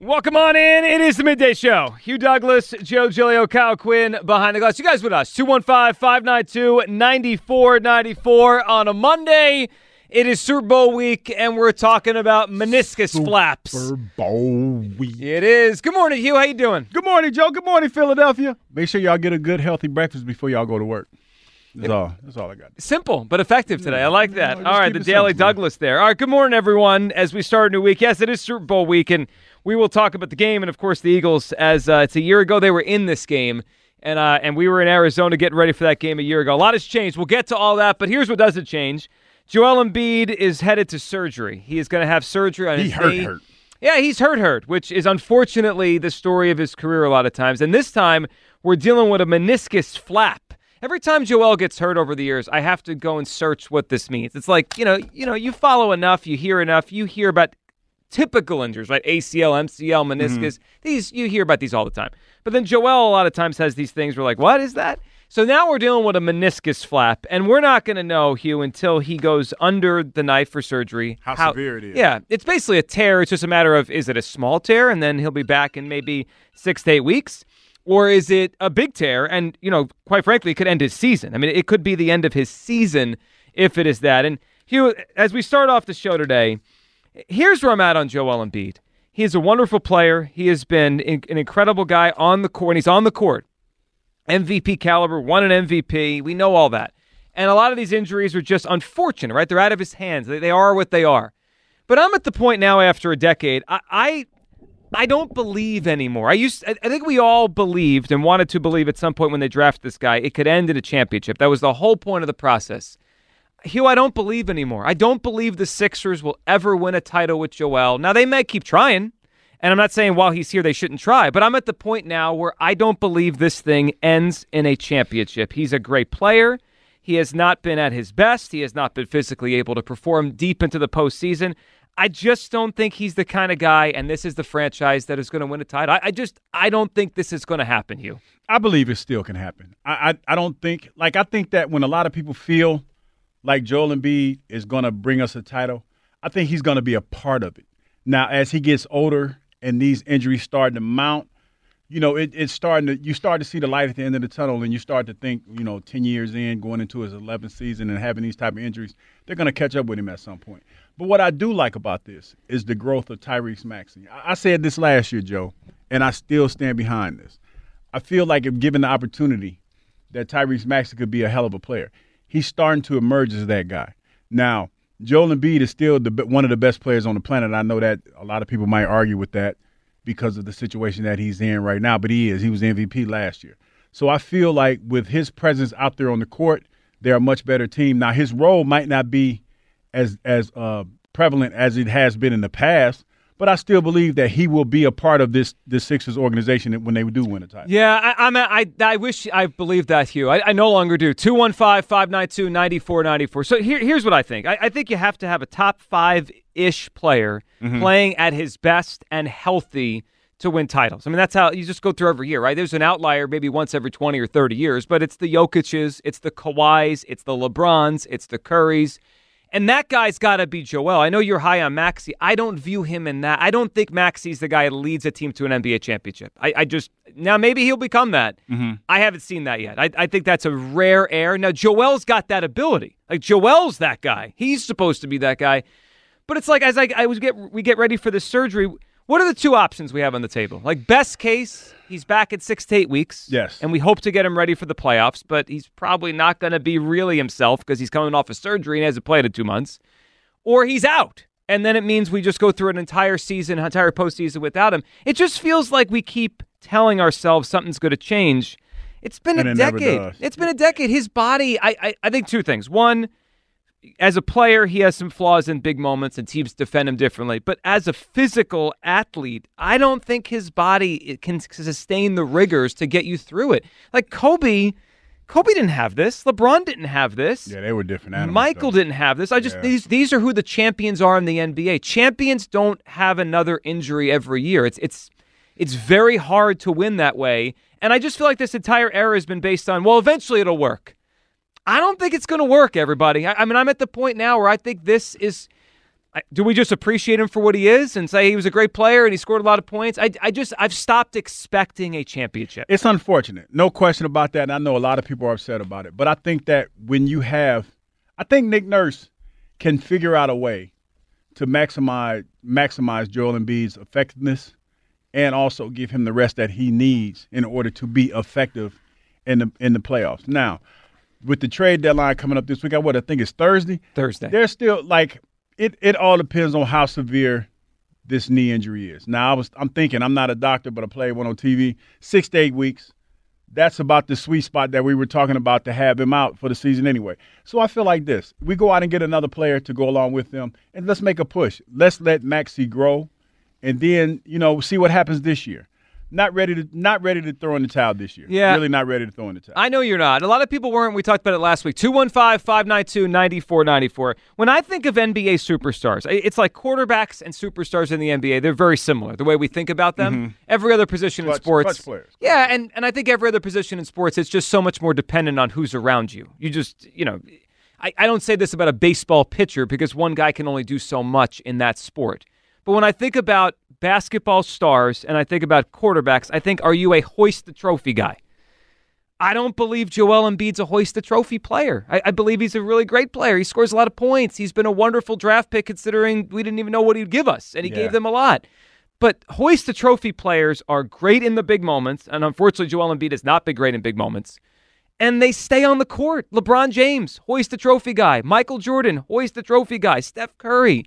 Welcome on in. It is the midday show. Hugh Douglas, Joe Giglio, Kyle Quinn behind the glass. You guys with us. 215 592 9494 on a Monday. It is Super Bowl week, and we're talking about meniscus flaps. Super Bowl week. It is. Good morning, Hugh. How you doing? Good morning, Joe. Good morning, Philadelphia. Make sure y'all get a good, healthy breakfast before y'all go to work. That's all. That's all I got. Simple but effective today. I like that. All right, the Daily simple. Douglas there. All right, good morning, everyone. As we start a new week, yes, it is Super Bowl week, and we will talk about the game and, of course, the Eagles. As uh, it's a year ago, they were in this game, and uh, and we were in Arizona getting ready for that game a year ago. A lot has changed. We'll get to all that, but here's what doesn't change: Joel Embiid is headed to surgery. He is going to have surgery on He his hurt, knee. hurt. Yeah, he's hurt, hurt, which is unfortunately the story of his career a lot of times. And this time, we're dealing with a meniscus flap. Every time Joel gets hurt over the years, I have to go and search what this means. It's like you know, you know, you follow enough, you hear enough, you hear about typical injuries, right? ACL, MCL, mm-hmm. meniscus. These you hear about these all the time. But then Joel a lot of times has these things. We're like, what is that? So now we're dealing with a meniscus flap, and we're not going to know Hugh until he goes under the knife for surgery. How severe it is. Yeah, it's basically a tear. It's just a matter of is it a small tear, and then he'll be back in maybe six to eight weeks, or is it a big tear? And you know, quite frankly, it could end his season. I mean, it could be the end of his season if it is that. And Hugh, as we start off the show today, here's where I'm at on Joel Embiid. He is a wonderful player. He has been an incredible guy on the court. And he's on the court. MVP caliber, won an MVP. We know all that. And a lot of these injuries are just unfortunate, right? They're out of his hands. They, they are what they are. But I'm at the point now after a decade, I, I I don't believe anymore. I used I think we all believed and wanted to believe at some point when they draft this guy, it could end in a championship. That was the whole point of the process. Hugh, I don't believe anymore. I don't believe the Sixers will ever win a title with Joel. Now they may keep trying, and I'm not saying while he's here they shouldn't try, but I'm at the point now where I don't believe this thing ends in a championship. He's a great player. He has not been at his best. He has not been physically able to perform deep into the postseason. I just don't think he's the kind of guy, and this is the franchise that is going to win a title. I, I just I don't think this is going to happen, Hugh. I believe it still can happen. I, I I don't think like I think that when a lot of people feel like Joel Embiid is going to bring us a title, I think he's going to be a part of it. Now, as he gets older and these injuries start to mount, you know, it, it's starting to you start to see the light at the end of the tunnel, and you start to think, you know, ten years in, going into his eleventh season and having these type of injuries, they're going to catch up with him at some point. But what I do like about this is the growth of Tyrese Maxey. I, said this last year, Joe, and I still stand behind this. I feel like if given the opportunity, that Tyrese Maxey could be a hell of a player. He's starting to emerge as that guy. Now, Joel Embiid is still the, one of the best players on the planet. I know that a lot of people might argue with that because of the situation that he's in right now, but he is. He was MVP last year. So I feel like with his presence out there on the court, they're a much better team. Now, his role might not be as as uh, prevalent as it has been in the past, but I still believe that he will be a part of this this Sixers organization when they do win a title. Yeah, I, I'm. I I wish I believed that, Hugh. I, I no longer do. 215-592-9494. So here, here's what I think. I, I think you have to have a top five ish player playing at his best and healthy to win titles. I mean, that's how you just go through every year, right? There's an outlier maybe once every 20 or 30 years, but it's the Jokic's, it's the Kawhis, it's the LeBrons, it's the Currys. And that guy's got to be Joel. I know you're high on Maxey. I don't view him in that. I don't think Maxey's the guy that leads a team to an NBA championship. I, I just now maybe he'll become that. Mm-hmm. I haven't seen that yet. I, I think that's a rare air. Now Joel's got that ability. Like Joel's that guy. He's supposed to be that guy. But it's like as I, I was get we get ready for the surgery. What are the two options we have on the table? Like best case, he's back in six to eight weeks. Yes. and we hope to get him ready for the playoffs. But he's probably not going to be really himself because he's coming off a surgery and hasn't played in two months. Or he's out, and then it means we just go through an entire season, entire postseason without him. It just feels like we keep telling ourselves something's going to change. It's been And a it decade. It's been a decade. His body, I, I, I think two things. One, as a player, he has some flaws in big moments, and teams defend him differently. But as a physical athlete, I don't think his body can sustain the rigors to get you through it. Like Kobe, Kobe didn't have this. LeBron didn't have this. Yeah, they were different animals. Michael though. didn't have this. I just Yeah. these these are who the champions are in the NBA. Champions don't have another injury every year. It's it's it's very hard to win that way. And I just feel like this entire era has been based on well, eventually it'll work. I don't think it's going to work, everybody. I, I mean, I'm at the point now where I think this is do we just appreciate him for what he is and say he was a great player and he scored a lot of points? I, I just I've stopped expecting a championship. It's unfortunate, no question about that. And I know a lot of people are upset about it, but I think that when you have, I think Nick Nurse can figure out a way to maximize maximize Joel Embiid's effectiveness and also give him the rest that he needs in order to be effective in the in the playoffs. Now, with the trade deadline coming up this week, I what I think it's Thursday. Thursday. There's still like it. It all depends on how severe this knee injury is. Now, I was I'm thinking I'm not a doctor, but I play one on TV. Six to eight weeks. That's about the sweet spot that we were talking about to have him out for the season anyway. So I feel like this: we go out and get another player to go along with them, and let's make a push. Let's let Maxey grow, and then you know see what happens this year not ready to not ready to throw in the towel this year. Yeah. Really not ready to throw in the towel. I know you're not. A lot of people weren't. We talked about it last week. 215-592-9494. When I think of NBA superstars, it's like quarterbacks and superstars in the NBA. They're very similar. The way we think about them. Mm-hmm. Every other position clutch, in sports. Yeah, and, and I think every other position in sports, it's just so much more dependent on who's around you. You just, you know, I, I don't say this about a baseball pitcher because one guy can only do so much in that sport. But when I think about basketball stars and I think about quarterbacks, I think, are you a hoist the trophy guy? I don't believe Joel Embiid's a hoist the trophy player. I, I, believe he's a really great player. He scores a lot of points. He's been a wonderful draft pick considering we didn't even know what he'd give us, and he yeah. gave them a lot. But hoist the trophy players are great in the big moments, and unfortunately, Joel Embiid has not been great in big moments. And they stay on the court. LeBron James, hoist the trophy guy. Michael Jordan, hoist the trophy guy. Steph Curry.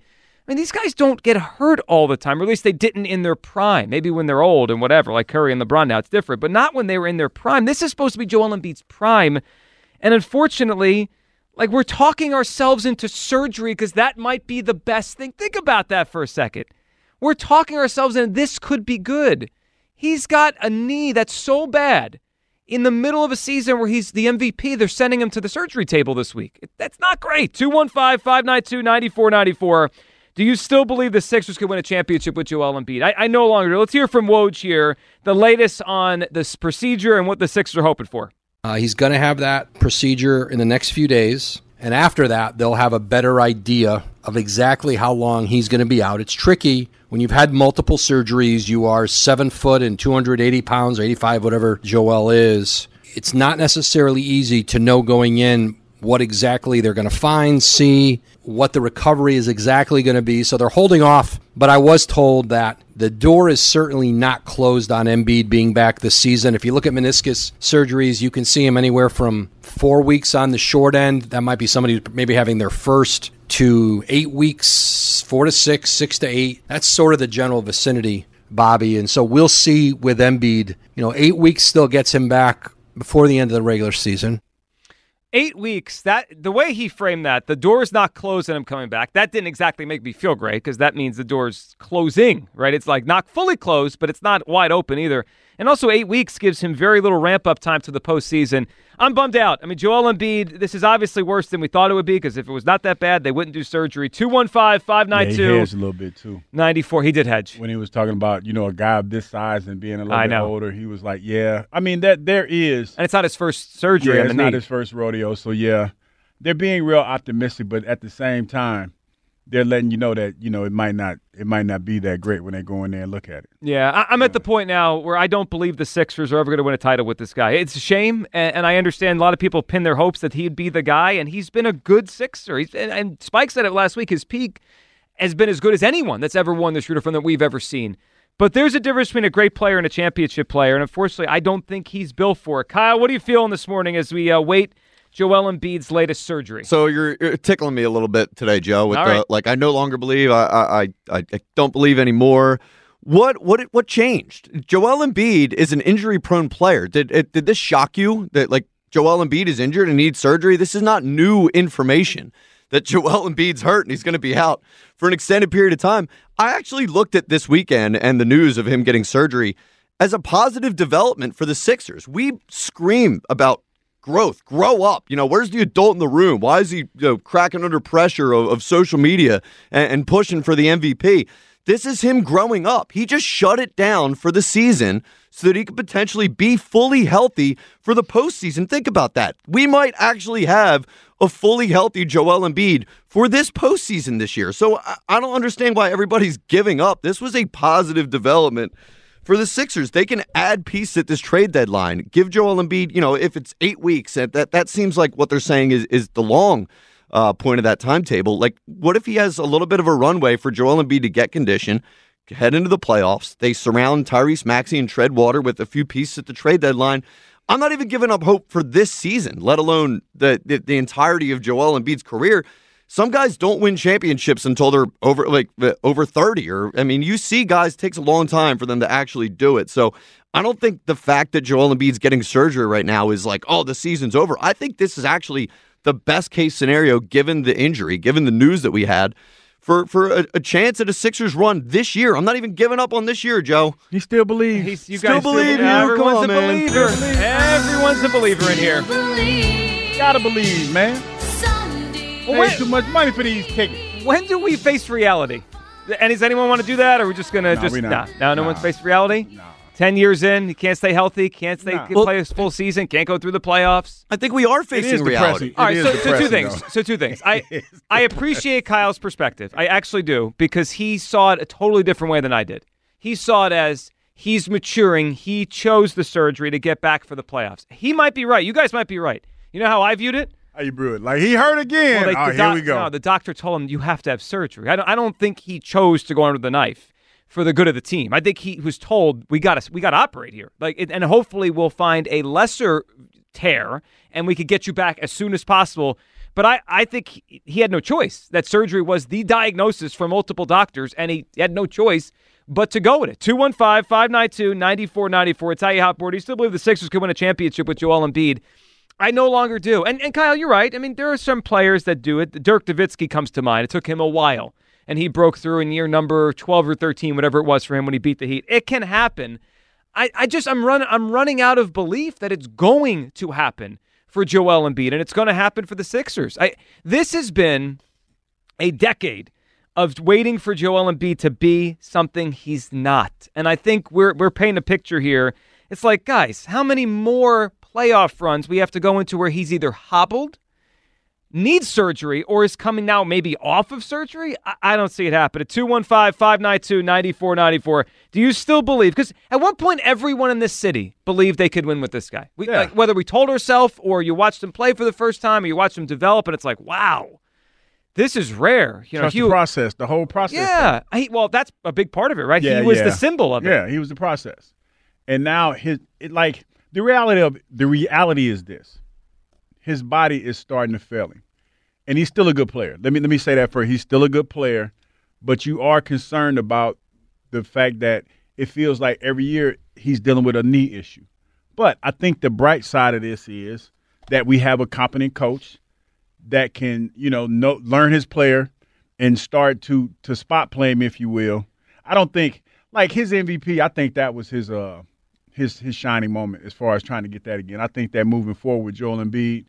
I mean, these guys don't get hurt all the time, or at least they didn't in their prime. Maybe when they're old and whatever, like Curry and LeBron now, it's different, but not when they were in their prime. This is supposed to be Joel Embiid's prime. And unfortunately, like we're talking ourselves into surgery because that might be the best thing. Think about that for a second. We're talking ourselves in this could be good. He's got a knee that's so bad in the middle of a season where he's the MVP. They're sending him to the surgery table this week. That's not great. 215 592 9494. Do you still believe the Sixers could win a championship with Joel Embiid? I, I no longer. Let's hear from Woj here, the latest on this procedure and what the Sixers are hoping for. Uh, he's going to have that procedure in the next few days. And after that, they'll have a better idea of exactly how long he's going to be out. It's tricky when you've had multiple surgeries. You are seven foot and 280 pounds, or 85, whatever Joel is. It's not necessarily easy to know going in what exactly they're going to find, see what the recovery is exactly going to be. So they're holding off. But I was told that the door is certainly not closed on Embiid being back this season. If you look at meniscus surgeries, you can see him anywhere from four weeks on the short end. That might be somebody maybe having their first to eight weeks, four to six, six to eight. That's sort of the general vicinity, Bobby. And so we'll see with Embiid. You know, eight weeks still gets him back before the end of the regular season eight weeks that the way he framed that the door's not closed and i'm coming back that didn't exactly make me feel great because that means the door's closing right? It's like not fully closed but it's not wide open either and also eight weeks gives him very little ramp up time to the postseason I'm bummed out. I mean, Joel Embiid, this is obviously worse than we thought it would be because if it was not that bad, they wouldn't do surgery. 215 592 yeah, He hedged a little bit too. 94. He did hedge. When he was talking about, you know, a guy of this size and being a little I bit know. older, he was like, yeah. I mean, that there is. And it's not his first surgery yeah, it's not his first rodeo. So, yeah, they're being real optimistic, but at the same time, they're letting you know that you know it might not it might not be that great when they go in there and look at it. Yeah, I, am at the point now where I don't believe the Sixers are ever going to win a title with this guy. It's a shame, and, and, I understand a lot of people pin their hopes that he'd be the guy, and he's been a good Sixer. He's and, and Spike said it last week. His peak has been as good as anyone that's ever won the shooter from that we've ever seen. But there's a difference between a great player and a championship player, and unfortunately, I don't think he's built for it. Kyle, what are you feeling this morning as we uh, wait? Joel Embiid's latest surgery. So you're, you're, tickling me a little bit today, Joe. With All the right. like, I no longer believe. I, I I I don't believe anymore. What what what changed? Joel Embiid is an injury-prone player. Did it, did this shock you that like Joel Embiid is injured and needs surgery? This is not new information. That Joel Embiid's hurt and he's going to be out for an extended period of time. I actually looked at this weekend and the news of him getting surgery as a positive development for the Sixers. We scream about growth, grow up. You know, where's the adult in the room? Why is he you know, cracking under pressure of, of social media and, and pushing for the MVP? This is him growing up. He just shut it down for the season so that he could potentially be fully healthy for the postseason. Think about that. We might actually have a fully healthy Joel Embiid for this postseason this year. So I, I don't understand why everybody's giving up. This was a positive development for the Sixers. They can add pieces at this trade deadline. Give Joel Embiid, you know, if it's eight weeks, that that, that seems like what they're saying is is the long uh, point of that timetable. Like, what if he has a little bit of a runway for Joel Embiid to get condition, head into the playoffs? They surround Tyrese Maxey and Treadwater with a few pieces at the trade deadline. I'm not even giving up hope for this season, let alone the the, the entirety of Joel Embiid's career. Some guys don't win championships until they're over like over 30 or I mean you see guys takes a long time for them to actually do it. So I don't think the fact that Joel Embiid's getting surgery right now is like, oh, the season's over. I think this is actually the best case scenario given the injury, given the news that we had for for a, a, chance at a Sixers run this year. I'm not even giving up on this year, Joe. He still believes. He's, you still guys believe. Still, everyone's on, a man. believer. Everyone's a believer in here. Believe. Gotta believe, man. Well, when, too much money for these tickets. When do we face reality? And does anyone want to do that, or are we just gonna no, just nah? Nah, no, no nah. one's faced reality. Nah. Ten years in, you can't stay healthy, can't stay Nah. play a full season, can't go through the playoffs. I think we are facing reality. depressing. All right, It so, so two things. though. So two things. I I appreciate Kyle's perspective. I actually do because he saw it a totally different way than I did. He saw it as he's maturing. He chose the surgery to get back for the playoffs. He might be right. You guys might be right. You know how I viewed it? How you brew it? Like he hurt again. Well, they- oh, the here doc- we go. No, the doctor told him you have to have surgery. I don't. I don't think he chose to go under the knife for the good of the team. I think he was told we got to we got to operate here. Like, it, and hopefully we'll find a lesser tear and we could get you back as soon as possible. But I, I think he, he had no choice. That surgery was the diagnosis for multiple doctors, and he had no choice but to go with it. 215 592 9494. It's how you hot board. Do you still believe the Sixers could win a championship with Joel Embiid? I no longer do. And, and Kyle, you're right. I mean, there are some players that do it. Dirk Nowitzki comes to mind. It took him a while, and he broke through in year number 12 or 13, whatever it was for him when he beat the Heat. It can happen. I, I just I'm run I'm running out of belief that it's going to happen for Joel Embiid, and it's going to happen for the Sixers. I this has been a decade of waiting for Joel Embiid to be something he's not, and I think we're we're painting a picture here. It's like, guys, how many more playoff runs we have to go into where he's either hobbled, needs surgery, or is coming now maybe off of surgery? I, I don't see it happen. At 215 592 9494, do you still believe? Because at one point, everyone in this city believed they could win with this guy. We, Yeah. like, whether we told ourselves or you watched him play for the first time or you watched him develop, and it's like, wow, this is rare. You know, Trust Hugh- the process, the whole process. yeah. He, well, that's a big part of it, right? Yeah, he was yeah. the symbol of it. Yeah, he was the process. And now his it like the reality of the reality is this. His body is starting to fail him. And he's still a good player. Let me let me say that first. He's still a good player, but you are concerned about the fact that it feels like every year he's dealing with a knee issue. But I think the bright side of this is that we have a competent coach that can, you know, know learn his player and start to to spot play him, if you will. I don't think like his MVP. I think that was his uh his his shining moment as far as trying to get that again. I think that moving forward with Joel Embiid,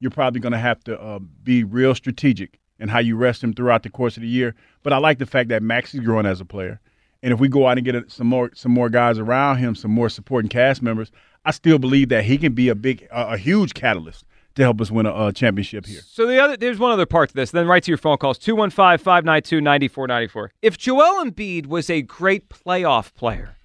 you're probably going to have to uh, be real strategic in how you rest him throughout the course of the year. But I like the fact that Max is growing as a player, and if we go out and get a, some more some more guys around him, some more supporting cast members, I still believe that he can be a big a, a huge catalyst to help us win a, championship here. So the other there's one other part to this. Then right to your phone calls 215-592-9494. If Joel Embiid was a great playoff player,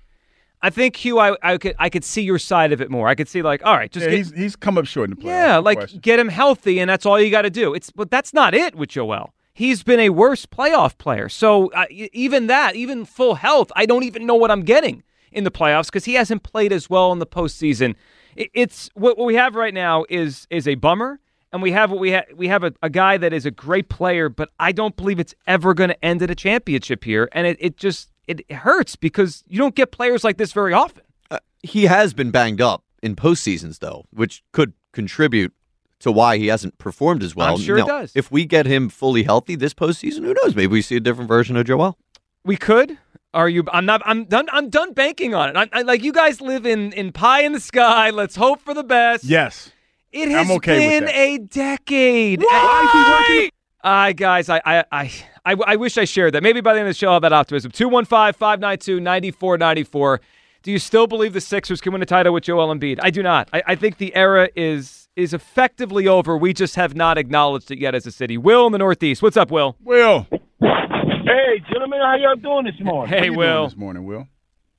I think Hugh I, I could I could see your side of it more. I could see like, all right, just Yeah, get, he's he's come up short in the playoffs. yeah, like question. get him healthy and that's all you got to do. It's but that's not it with Joel. He's been a worse playoff player. So uh, even that, even full health, I don't even know what I'm getting in the playoffs because he hasn't played as well in the postseason. It, it's what, what we have right now is is a bummer, and we have what we have. We have a, a guy that is a great player, but I don't believe it's ever going to end in a championship here, and it, it just it hurts because you don't get players like this very often. Uh, he has been banged up in postseasons, though, which could contribute to why he hasn't performed as well. I'm sure it does. If we get him fully healthy this postseason, who knows? Maybe we see a different version of Joel. We could. Are you? I'm not. I'm done. I'm done banking on it. I, I, like you guys live in in pie in the sky. Let's hope for the best. yes. It has I'm okay with been that. a decade. Why? I guys, I, I, I, I, I wish I shared that. Maybe by the end of the show, I'll have that optimism. 215 592 9494. Do you still believe the Sixers can win a title with Joel Embiid? I do not. I, I think the era is is effectively over. We just have not acknowledged it yet as a city. Will in the Northeast. What's up, Will? Will. Hey, gentlemen, how y'all doing this morning? Hey, How you doing Will. This morning, Will.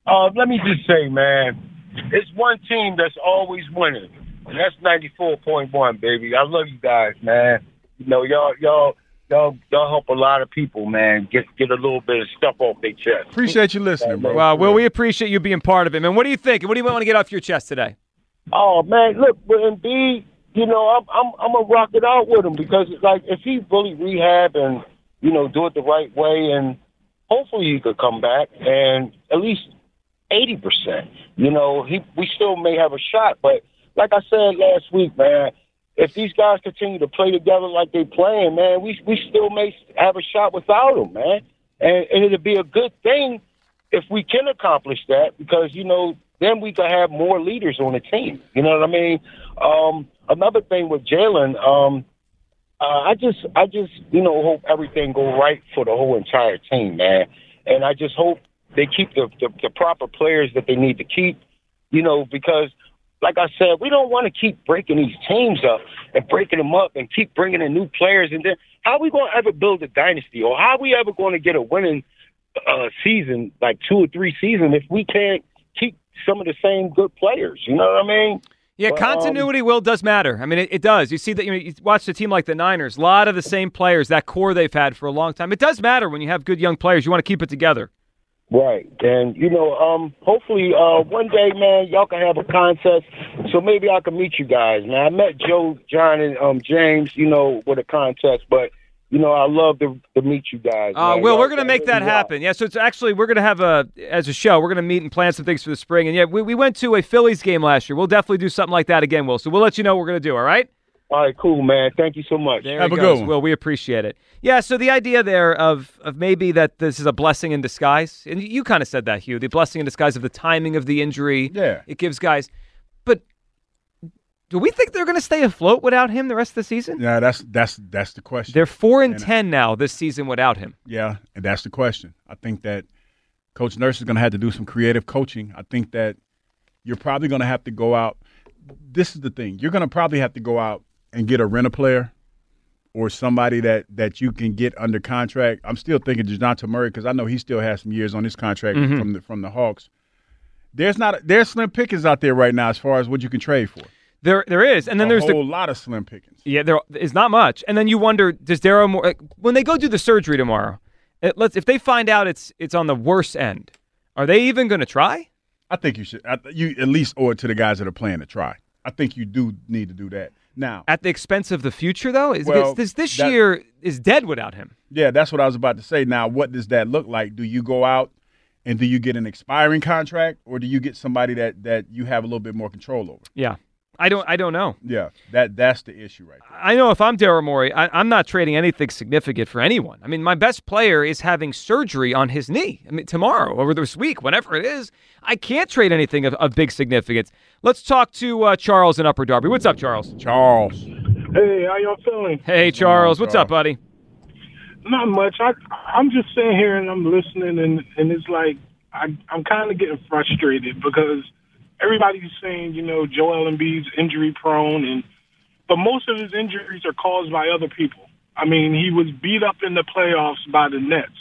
Uh, let me just say, man, it's one team that's always winning, and that's ninety four point one, baby. I love you guys, man. You know, y'all, y'all, y'all, y'all help a lot of people, man. Get get a little bit of stuff off their chest. Appreciate you listening, bro. Well, we appreciate you being part of it, man. What do you think? What do you want to get off your chest today? Oh man, look, with Embiid, you know, I'm I'm I'm gonna rock it out with him because like if he really rehab and you know do it the right way and hopefully he could come back and at least eighty percent. You know, he we still may have a shot, but like I said last week, man, if these guys continue to play together like they playing, man, we we still may have a shot without him, man. And and it'd be a good thing if we can accomplish that because you know then we could have more leaders on the team. You know what I mean? Um, another thing with Jalen, um, uh, I just I just you know hope everything go right for the whole entire team, man. And I just hope they keep the, the the proper players that they need to keep. You know because. Like I said, we don't want to keep breaking these teams up and breaking them up and keep bringing in new players. And then how are we going to ever build a dynasty, or how are we ever going to get a winning uh, season, like two or three seasons, if we can't keep some of the same good players? You know what I mean? Yeah, Well, um, continuity will does matter. I mean, it, it does. You see that you, know, you watch a team like the Niners, a lot of the same players, that core they've had for a long time. It does matter when you have good young players. You want to keep it together. Right. And you know, um, hopefully, uh, one day, man, y'all can have a contest. So maybe I can meet you guys. Man, I met Joe, John, and um, James. You know, with a contest, but. You know, I love to, to meet you guys. Uh, man. Will, Y'all we're going to make that happen. Yeah, so it's actually we're going to have a as a show. We're going to meet and plan some things for the spring. And yeah, we, we went to a Phillies game last year. We'll definitely do something like that again, Will. So we'll let you know what we're going to do. All right. All right, cool, man. Thank you so much. There Have he a goes. good one. Will, we appreciate it. Yeah, so the idea there of of maybe that this is a blessing in disguise, and you kind of said that, Hugh, the blessing in disguise of the timing of the injury. Yeah. It gives guys. But do we think they're going to stay afloat without him the rest of the season? Yeah, that's that's that's the question. They're four and And- ten now this season without him. Yeah, and that's the question. I think that Coach Nurse is going to have to do some creative coaching. I think that you're probably going to have to go out. This is the thing. You're going to probably have to go out and get a renter player or somebody that that you can get under contract. I'm still thinking Dejounte Murray because I know he still has some years on his contract Mm-hmm. from the from the Hawks. There's not there's slim pickings out there right now as far as what you can trade for. There, there is, and then a there's a whole lot of slim pickings. Yeah, there is not much. And then you wonder, does Daryl Morey like, when they go do the surgery tomorrow? It, let's if they find out it's it's on the worst end, are they even going to try? I think you should. I, you at least owe it to the guys that are playing to try. I think you do need to do that now. At the expense of the future, though, is Well, this this that- year is dead without him. Yeah, that's what I was about to say. Now, what does that look like? Do you go out and do you get an expiring contract, or do you get somebody that that you have a little bit more control over? Yeah, I don't I don't know. Yeah, that that's the issue right there. I know if I'm Daryl Morey, I, I'm not trading anything significant for anyone. I mean, my best player is having surgery on his knee. I mean, tomorrow or this week, whenever it is, I can't trade anything of, of big significance. Let's talk to uh, Charles in Upper Darby. What's up, Charles? Charles, Hey, how y'all feeling? Hey, Charles. What's up, buddy? Not much. I I'm just sitting here and I'm listening, and and it's like I I'm kind of getting frustrated because everybody's saying you know Joel Embiid's injury prone, and but most of his injuries are caused by other people. I mean, he was beat up in the playoffs by the Nets,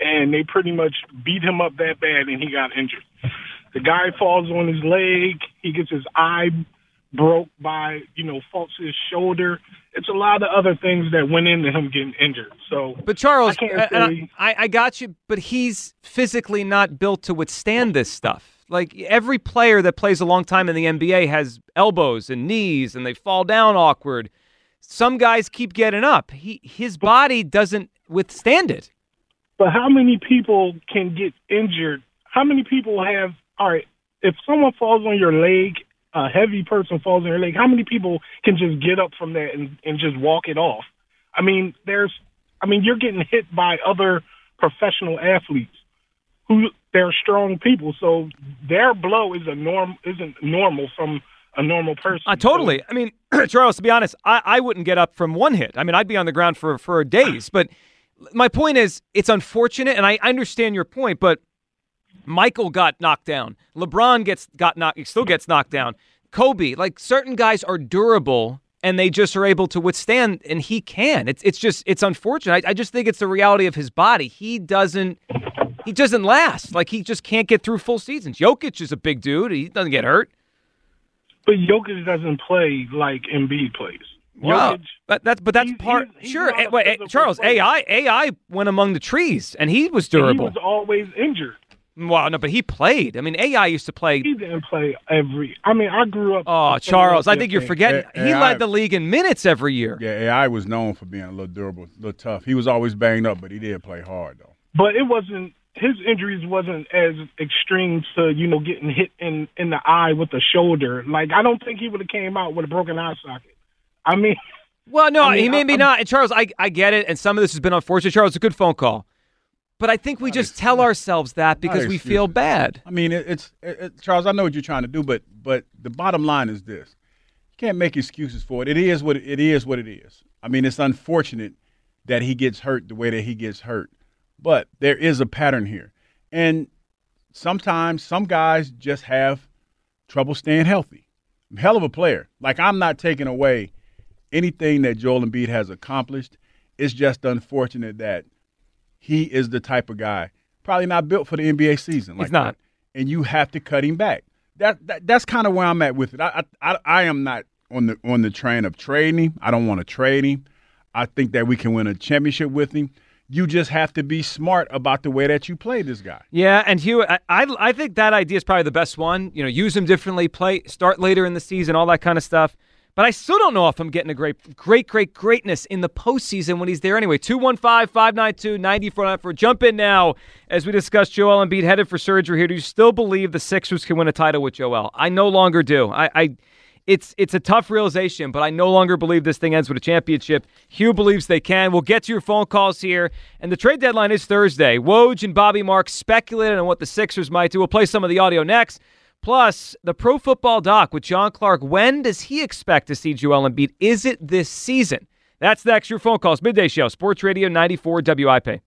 and they pretty much beat him up that bad, and he got injured. The guy falls on his leg. He gets his eye broke by, you know, faults his shoulder. It's a lot of other things that went into him getting injured. So, But Charles, I say- I, I got you, but he's physically not built to withstand this stuff. Like every player that plays a long time in the NBA has elbows and knees, and they fall down awkward. Some guys keep getting up. He his body doesn't withstand it. but how many people can get injured? How many people have, all right, if someone falls on your leg, a heavy person falls on your leg, how many people can just get up from that and, and just walk it off? I mean, there's, I mean, you're getting hit by other professional athletes who they're strong people, so their blow is a norm isn't normal from a normal person. Uh, totally. I mean, Charles, to be honest, I, I wouldn't get up from one hit. I mean, I'd be on the ground for, for days. But my point is, it's unfortunate, and I understand your point, but Michael got knocked down. LeBron gets got knocked, still gets knocked down. Kobe, like certain guys are durable and they just are able to withstand, and he can. It's it's just it's unfortunate. I, I just think it's the reality of his body. He doesn't he doesn't last. Like he just can't get through full seasons. Jokic is a big dude. He doesn't get hurt. But Jokic doesn't play like Embiid plays. Wow, Jokic, but that's but that's He's- part. he's- he's sure, a eh, wait, eh, Charles. player. AI AI went among the trees, and he was durable. he was always injured. Wow, no, but he played. I mean, AI used to play. He didn't play every. I mean, I grew up. Oh, Charles, I think you're forgetting. Eh, He AI led the league in minutes every year. Yeah, AI was known for being a little durable, a little tough. He was always banged up, but he did play hard though. but it wasn't. His injuries wasn't as extreme to you know getting hit in in the eye with the shoulder. Like I don't think he would have came out with a broken eye socket. I mean, Well, no, I mean, he may I- be I'm- not. And Charles, I, I get it, and some of this has been unfortunate. Charles, a good phone call, but I think we just tell ourselves that because we feel bad. I mean, it, it's it, it, Charles. I know what you're trying to do, but but the bottom line is this: you can't make excuses for it. It is what it is. What it is. I mean, it's unfortunate that he gets hurt the way that he gets hurt, but there is a pattern here, and sometimes some guys just have trouble staying healthy. Hell of a player. Like I'm not taking away anything that Joel Embiid has accomplished. It's just unfortunate that he is the type of guy probably not built for the NBA season. Like He's not. that. and you have to cut him back. That, that that's kind of where I'm at with it. I, I I I am not on the on the train of trading him. I don't want to trade him. I think that we can win a championship with him. You just have to be smart about the way that you play this guy. Yeah, and Hugh, I, I I think that idea is probably the best one. You know, use him differently, play, start later in the season, all that kind of stuff. But I still don't know if I'm getting a great, great, great greatness in the postseason when he's there anyway. 215 592 9494. Jump in now as we discuss Joel Embiid headed for surgery here. Do you still believe the Sixers can win a title with Joel? I no longer do. I, I it's it's a tough realization, but I no longer believe this thing ends with a championship. Hugh believes they can. We'll get to your phone calls here, and the trade deadline is Thursday. Woj and Bobby Marks speculated on what the Sixers might do. We'll play some of the audio next. Plus, the Pro Football Doc with John Clark. When does he expect to see Joel Embiid? Is it this season? That's next. Your phone calls midday show, Sports Radio 94 WIP.